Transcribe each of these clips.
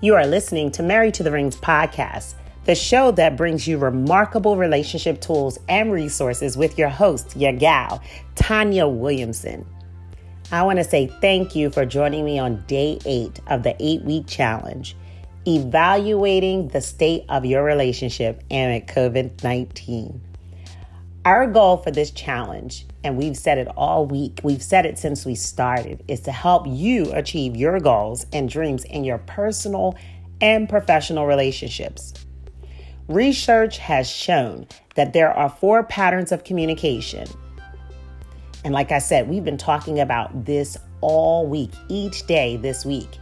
You are listening to Married to the Rings podcast, the show that brings you remarkable relationship tools and resources with your host, your gal, Tanya Williamson. I want to say thank you for joining me on day eight of the eight week challenge, evaluating the state of your relationship amid COVID 19. Our goal for this challenge, and we've said it all week, we've said it since we started, is to help you achieve your goals and dreams in your personal and professional relationships. Research has shown that there are four patterns of communication. And like I said, we've been talking about this all week, each day this week,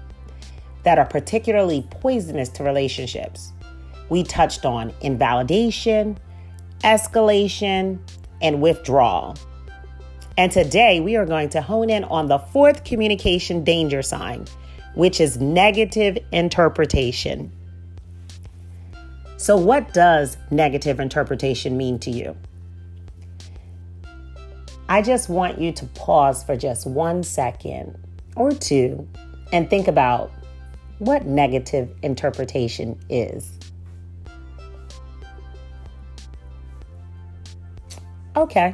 that are particularly poisonous to relationships. We touched on invalidation, escalation, and withdrawal. And today we are going to hone in on the fourth communication danger sign, which is negative interpretation. So, what does negative interpretation mean to you? I just want you to pause for just one second or two and think about what negative interpretation is. Okay.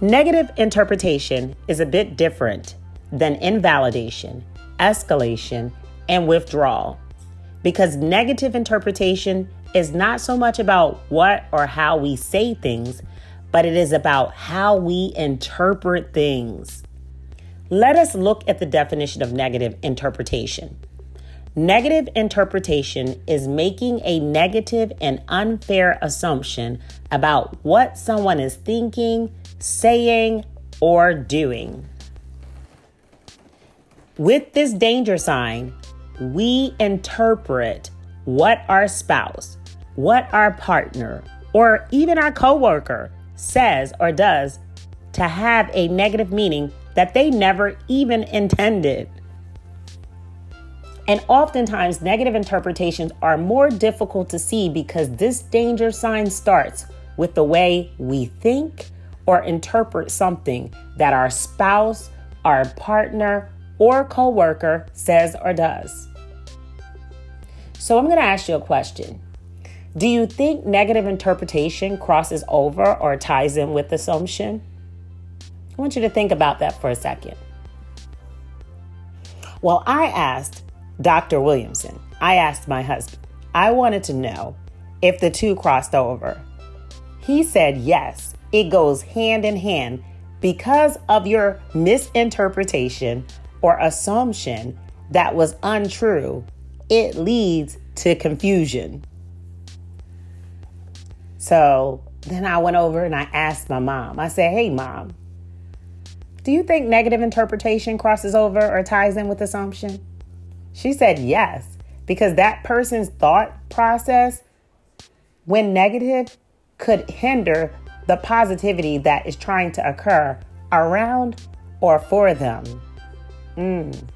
Negative interpretation is a bit different than invalidation, escalation, and withdrawal because negative interpretation is not so much about what or how we say things, but it is about how we interpret things. Let us look at the definition of negative interpretation. Negative interpretation is making a negative and unfair assumption about what someone is thinking, saying, or doing. With this danger sign, we interpret what our spouse, what our partner, or even our coworker says or does to have a negative meaning that they never even intended. And oftentimes, negative interpretations are more difficult to see because this danger sign starts with the way we think or interpret something that our spouse, our partner, or coworker says or does. So I'm going to ask you a question. Do you think negative interpretation crosses over or ties in with assumption? I want you to think about that for a second. Well, I asked Dr. Williamson, I asked my husband, I wanted to know if the two crossed over. He said yes, it goes hand in hand because of your misinterpretation or assumption that was untrue, it leads to confusion. So then I went over and I asked my mom, I said, Hey, mom, do you think negative interpretation crosses over or ties in with assumption? She said yes, because that person's thought process, when negative, could hinder the positivity that is trying to occur around or for them. Mm.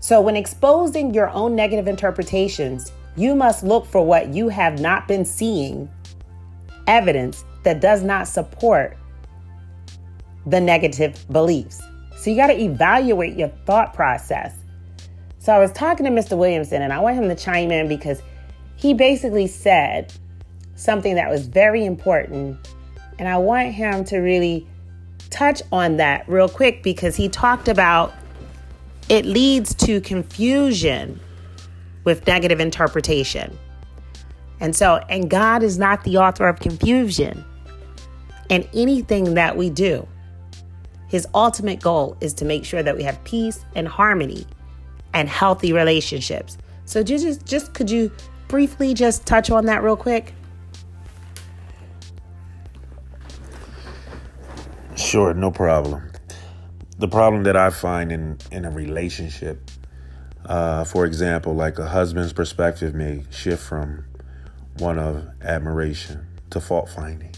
So, when exposing your own negative interpretations, you must look for what you have not been seeing evidence that does not support the negative beliefs. So, you got to evaluate your thought process. So I was talking to Mr. Williamson and I want him to chime in because he basically said something that was very important. And I want him to really touch on that real quick because he talked about it leads to confusion with negative interpretation. And so, and God is not the author of confusion in anything that we do. His ultimate goal is to make sure that we have peace and harmony and healthy relationships. So just just could you briefly just touch on that real quick? Sure, no problem. The problem that I find in in a relationship, uh, for example, like a husband's perspective may shift from one of admiration to fault finding.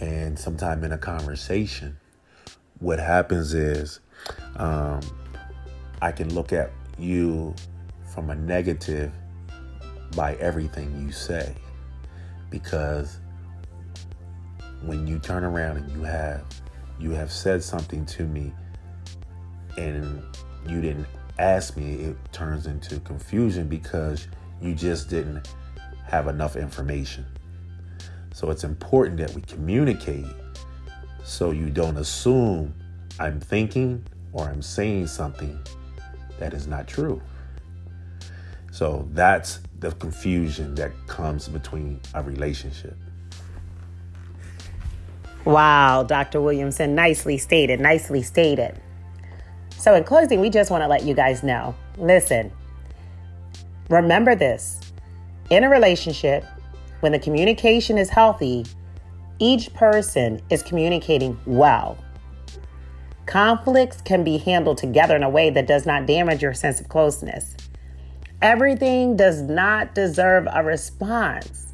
And sometime in a conversation, what happens is um, I can look at you from a negative by everything you say. Because when you turn around and you have you have said something to me and you didn't ask me, it turns into confusion because you just didn't have enough information. So it's important that we communicate so you don't assume I'm thinking or I'm saying something that is not true. So that's the confusion that comes between a relationship. Wow, Dr. Williamson, nicely stated, nicely stated. So, in closing, we just want to let you guys know listen, remember this in a relationship, when the communication is healthy, each person is communicating well. Conflicts can be handled together in a way that does not damage your sense of closeness. Everything does not deserve a response.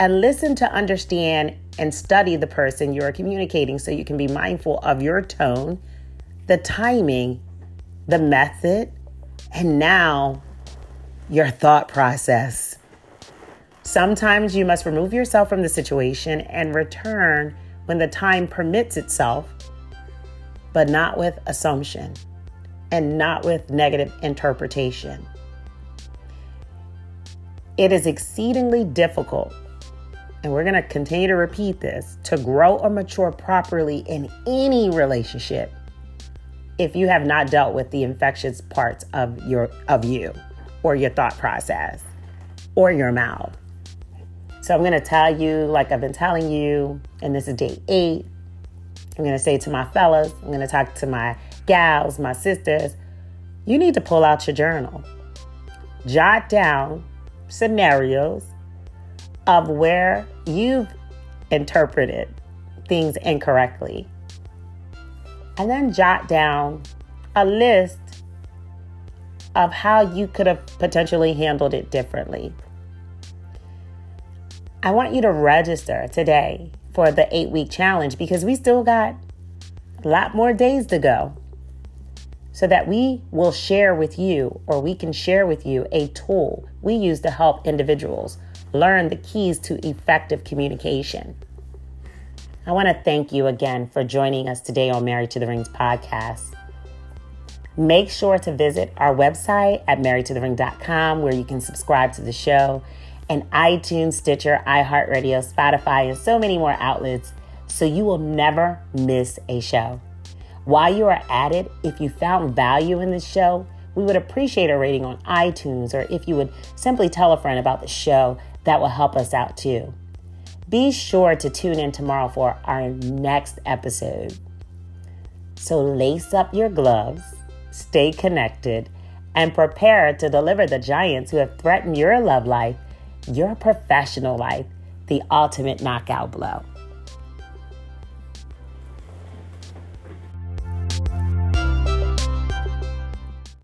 And listen to understand and study the person you are communicating so you can be mindful of your tone, the timing, the method, and now your thought process. Sometimes you must remove yourself from the situation and return when the time permits itself, but not with assumption and not with negative interpretation. It is exceedingly difficult and we're going to continue to repeat this to grow or mature properly in any relationship if you have not dealt with the infectious parts of your of you or your thought process or your mouth. So I'm going to tell you like I've been telling you and this is day 8. I'm going to say to my fellas, I'm going to talk to my gals, my sisters, you need to pull out your journal. Jot down scenarios of where you've interpreted things incorrectly. And then jot down a list of how you could have potentially handled it differently. I want you to register today for the eight week challenge because we still got a lot more days to go so that we will share with you or we can share with you a tool we use to help individuals learn the keys to effective communication. I want to thank you again for joining us today on Married to the Rings podcast. Make sure to visit our website at marriedtothering.com where you can subscribe to the show and iTunes, Stitcher, iHeartRadio, Spotify, and so many more outlets so you will never miss a show. While you are at it, if you found value in this show, we would appreciate a rating on iTunes or if you would simply tell a friend about the show that will help us out too. Be sure to tune in tomorrow for our next episode. So lace up your gloves, stay connected, and prepare to deliver the giants who have threatened your love life, your professional life, the ultimate knockout blow.